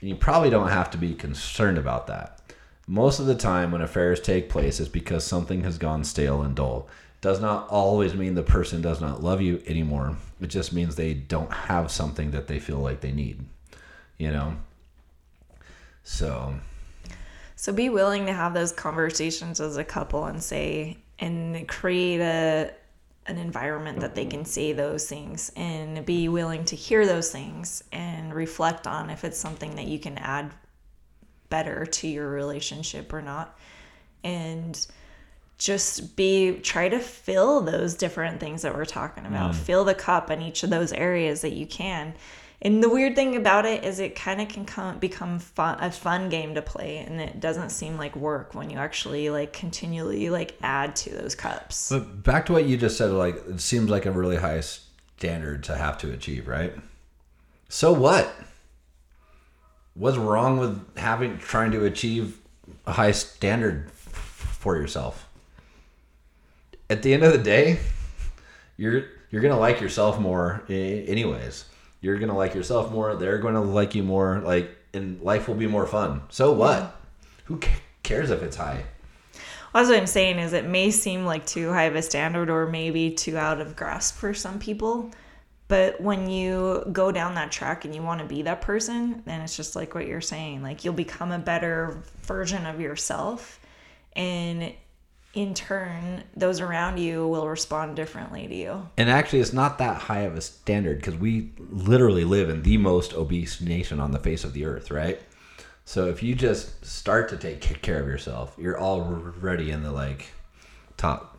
And you probably don't have to be concerned about that. Most of the time when affairs take place it's because something has gone stale and dull. Does not always mean the person does not love you anymore. It just means they don't have something that they feel like they need you know? So So be willing to have those conversations as a couple and say and create a an environment that they can say those things and be willing to hear those things and reflect on if it's something that you can add better to your relationship or not. And just be try to fill those different things that we're talking about. Mm. Fill the cup in each of those areas that you can. And the weird thing about it is it kind of can come, become fun, a fun game to play and it doesn't seem like work when you actually like continually like add to those cups. But back to what you just said, like it seems like a really high standard to have to achieve, right? So what? What's wrong with having trying to achieve a high standard for yourself? At the end of the day, you're you're gonna like yourself more, anyways. You're gonna like yourself more. They're gonna like you more. Like, and life will be more fun. So what? Who cares if it's high? Well, that's what I'm saying is it may seem like too high of a standard or maybe too out of grasp for some people. But when you go down that track and you want to be that person, then it's just like what you're saying. Like you'll become a better version of yourself. And in turn, those around you will respond differently to you. And actually, it's not that high of a standard because we literally live in the most obese nation on the face of the earth, right? So if you just start to take care of yourself, you're already in the like top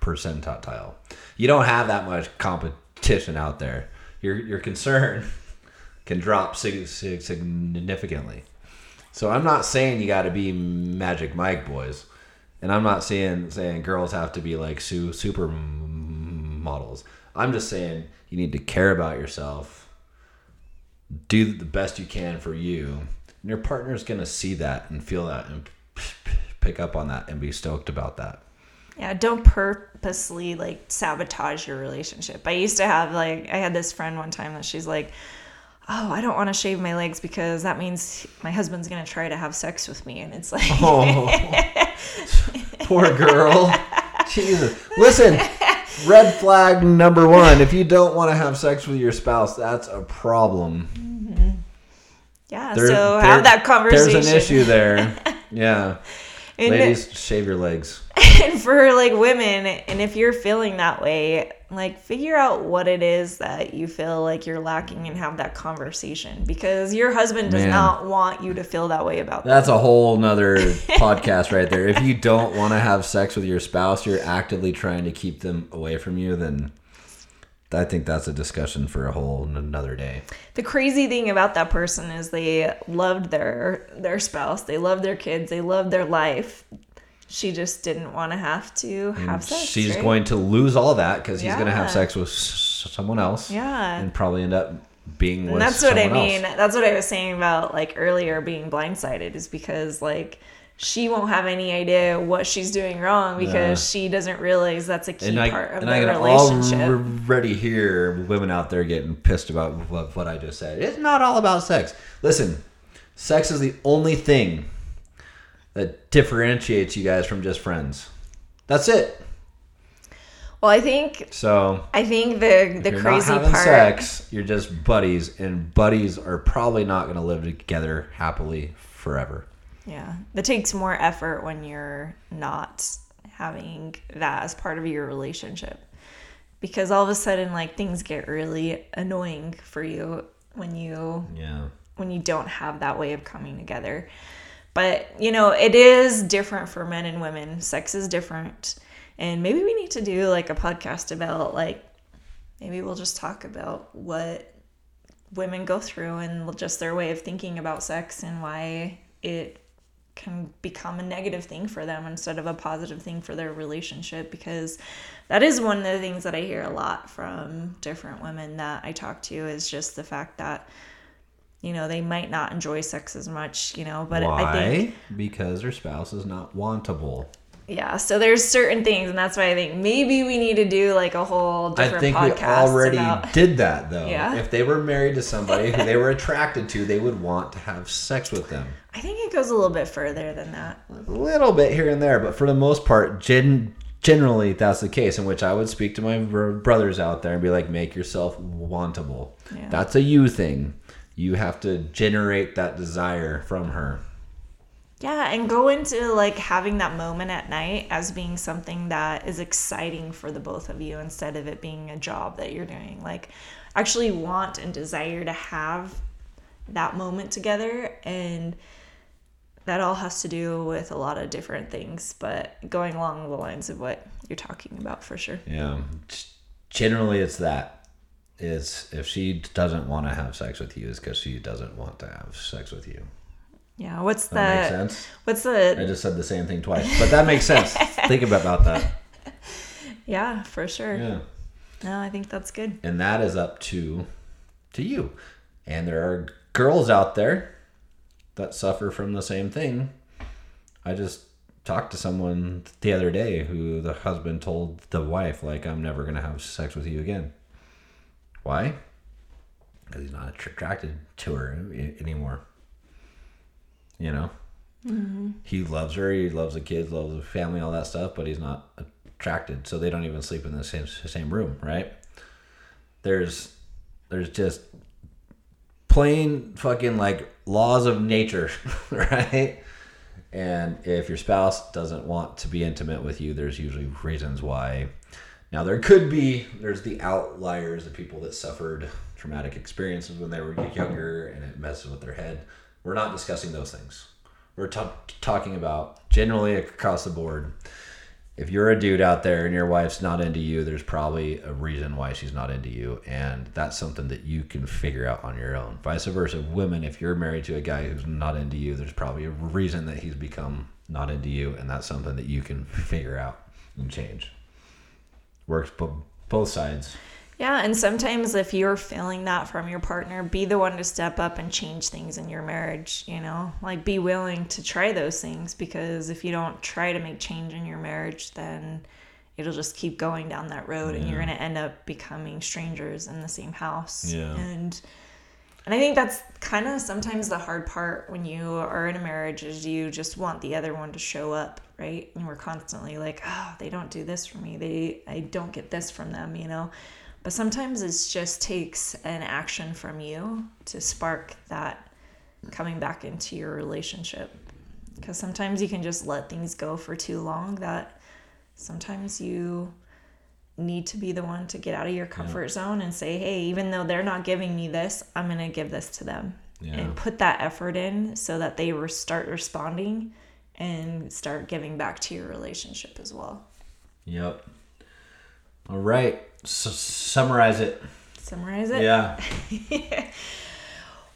percentile. You don't have that much competition out there. Your your concern <laughs> can drop sig- sig- significantly. So I'm not saying you got to be Magic Mike boys, and I'm not saying saying girls have to be like su- super models. I'm just saying you need to care about yourself, do the best you can for you, and your partner's gonna see that and feel that and pick up on that and be stoked about that. Yeah, don't purposely like sabotage your relationship. I used to have like I had this friend one time that she's like, "Oh, I don't want to shave my legs because that means my husband's going to try to have sex with me." And it's like Oh, <laughs> <laughs> poor girl. Jesus. Listen, red flag number one. If you don't want to have sex with your spouse, that's a problem. Mm-hmm. Yeah, There- so there- have that conversation. There's an issue there. <laughs> Yeah. And- Ladies, shave your legs. <laughs> and for like women and if you're feeling that way like figure out what it is that you feel like you're lacking and have that conversation because your husband does Man. not want you to feel that way about that. That's a whole nother <laughs> podcast right there. If you don't want to have sex with your spouse, you're actively trying to keep them away from you, then I think that's a discussion for a whole another day. The crazy thing about that person is they loved their their spouse, they loved their kids, they loved their life. She just didn't want to have to have sex. She's right? going to lose all that because he's going to have sex with someone else. Yeah. And probably end up being And that's what I mean. else. That's what I was saying about like earlier being blindsided is because like she won't have any idea what she's doing wrong because Yeah. she doesn't realize that's a key And I, part of and I their can relationship. already hear women out there getting pissed about what, what I just said. It's not all about sex. Listen, sex is the only thing that differentiates you guys from just friends. That's it. well, I think So I think the the crazy part sex. You're just buddies, and buddies are probably not going to live together happily forever. Yeah. It takes more effort when you're not having that as part of your relationship. Because all of a sudden like things get really annoying for you when you Yeah. when you don't have that way of coming together. But, you know, it is different for men and women. Sex is different. And maybe we need to do like a podcast about like maybe we'll just talk about what women go through and just their way of thinking about sex and why it can become a negative thing for them instead of a positive thing for their relationship because that is one of the things that I hear a lot from different women that I talk to is just the fact that you know they might not enjoy sex as much you know but Why? I think Because their spouse is not wantable. yeah so there's certain things and that's why I think maybe we need to do like a whole different I think we already about did that though. <laughs> Yeah. If they were married to somebody who they were <laughs> attracted to, they would want to have sex with them. I think it goes a little bit further than that A little bit here and there, but for the most part, gen- generally that's the case. In which I would speak to my br- brothers out there and be like, "Make yourself wantable." Yeah. That's a you thing. You have to generate that desire from her. Yeah, and go into like having that moment at night as being something that is exciting for the both of you instead of it being a job that you're doing. Like, actually want and desire to have that moment together. And that all has to do with a lot of different things, but going along the lines of what you're talking about for sure. Yeah. Generally, it's that. Is if she doesn't want to have sex with you, is because she doesn't want to have sex with you. Yeah, what's That the makes sense. what's the I just said the same thing twice, but that makes sense. <laughs> Think about that. yeah for sure. Yeah. No, I think that's good. and that is up to to you and there are girls out there that suffer from the same thing i just talked to someone the other day who the husband told the wife like i'm never going to have sex with you again why? Because he's not attracted to her anymore. You know? Mm-hmm. He loves her he loves the kids loves the family all that stuff but he's not attracted so they don't even sleep in the same same room right? There's there's just plain fucking like laws of nature <laughs> right? And if your spouse doesn't want to be intimate with you there's usually reasons why now there could be there's the outliers the people that suffered traumatic experiences when they were younger and it messes with their head we're not discussing those things we're ta- talking about generally across the board if you're a dude out there and your wife's not into you, there's probably a reason why she's not into you, and that's something that you can figure out on your own. Vice versa, women, if you're married to a guy who's not into you, there's probably a reason that he's become not into you, and that's something that you can figure out and change. Works bo- both sides. Yeah, and sometimes if you're feeling that from your partner, be the one to step up and change things in your marriage, you know? Like be willing to try those things because if you don't try to make change in your marriage, then it'll just keep going down that road and you're going to end up becoming strangers in the same house. Yeah. And and I think that's kind of sometimes the hard part when you are in a marriage is you just want the other one to show up, right? And we're constantly like, oh, they don't do this for me. They I don't get this from them, you know. But sometimes it just takes an action from you to spark that coming back into your relationship. Because sometimes you can just let things go for too long that sometimes you need to be the one to get out of your comfort zone and say, hey, even though they're not giving me this, I'm going to give this to them. Yeah. And put that effort in so that they re- start responding and start giving back to your relationship as well. Yep. All right. S- summarize it. Summarize it? Yeah. <laughs>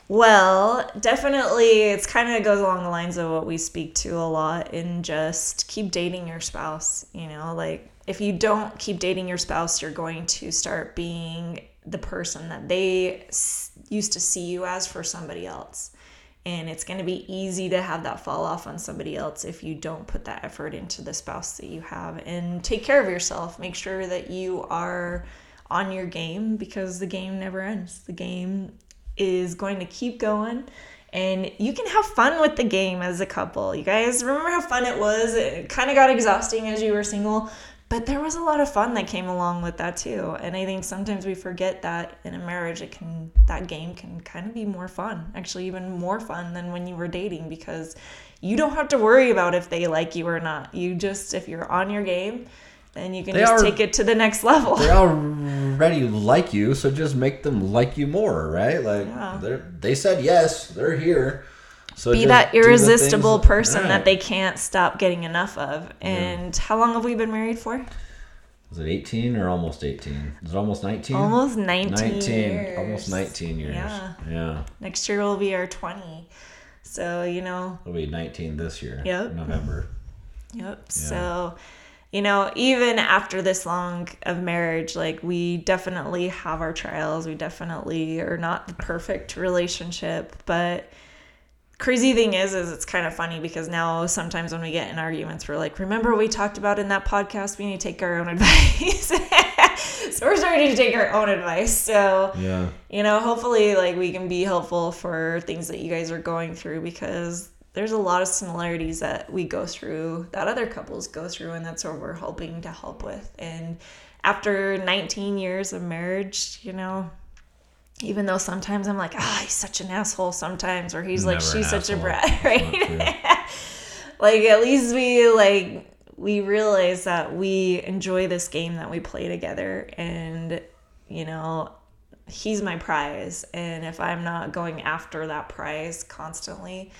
Well, definitely, it's kind of goes along the lines of what we speak to a lot in just keep dating your spouse. You know, like if you don't keep dating your spouse, you're going to start being the person that they used to see you as for somebody else. And it's going to be easy to have that fall off on somebody else if you don't put that effort into the spouse that you have. And take care of yourself. Make sure that you are on your game because the game never ends. The game is going to keep going and you can have fun with the game as a couple. You guys remember how fun it was? It kind of got exhausting as you were single, but there was a lot of fun that came along with that too. And I think sometimes we forget that in a marriage it can that game can kind of be more fun. Actually even more fun than when you were dating because you don't have to worry about if they like you or not. You just if you're on your game, then you can They just are- take it to the next level. They already like you, so just make them like you more, right? Like Yeah. they said yes, they're here. So be that irresistible person Right. that they can't stop getting enough of. And how long have we been married for? Was it 18 or almost 18? Is it almost 19? Almost 19, 19. years. Almost 19 years. Yeah. Yeah. Next year will be our 20. So, you know, It'll be 19 this year. Yep. November. Yep. So, you know, even after this long of marriage, like we definitely have our trials. We definitely are not the perfect relationship, but crazy thing is is it's kind of funny because now sometimes when we get in arguments we're like remember what we talked about in that podcast we need to take our own <laughs> advice. So we're starting to take our own advice. So Yeah. you know hopefully like we can be helpful for things that you guys are going through because there's a lot of similarities that we go through that other couples go through and that's what we're hoping to help with. And after 19 years of marriage you know even though sometimes i'm like ah he's such an asshole sometimes or he's like Never an she's such a brat <laughs> right? <laughs> like at least we like we realize that we enjoy this game that we play together and you know he's my prize. And if i'm not going after that prize constantly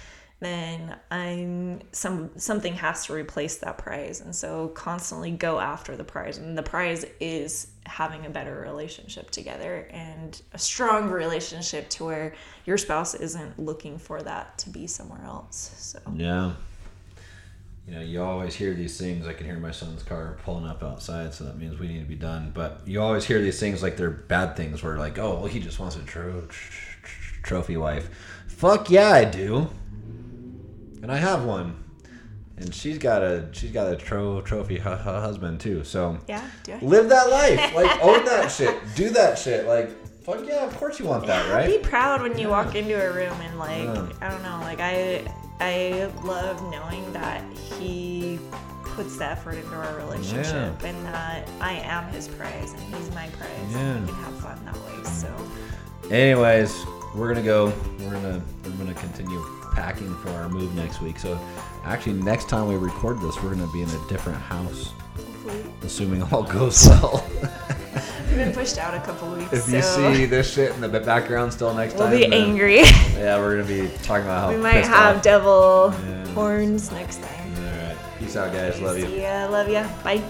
then i'm some something has to replace that prize and so constantly go after the prize and the prize is having a better relationship together and a strong relationship to where your spouse isn't looking for that to be somewhere else so Yeah. You know, you always hear these things. I can hear my son's car pulling up outside, so that means we need to be done. But you always hear these things like they're bad things, where like, oh, well, he just wants a tro- tr- trophy wife. Fuck yeah, I do. And I have one, and she's got a she's got a tro- trophy hu- hu- husband too. So yeah do live that life, <laughs> like own that shit, do that shit. Like, fuck yeah, of course you want that, Be right? Be proud when you walk into a room and like Yeah. I don't know, like I I love knowing that he puts the effort into our relationship and that I am his prize and he's my prize. Yeah. And we can have fun that way. So Anyways, we're gonna go. We're gonna we're gonna continue packing for our move next week. So, actually, next time we record this, we're gonna be in a different house, hopefully assuming all goes well. <laughs> we've been pushed out a couple weeks. if you so see this shit in the background still next time. we'll time, be angry. Yeah, we're gonna be talking about how we might have off. devil Yeah. horns next time. All right, peace out, guys. Love you. See ya, love ya. Bye.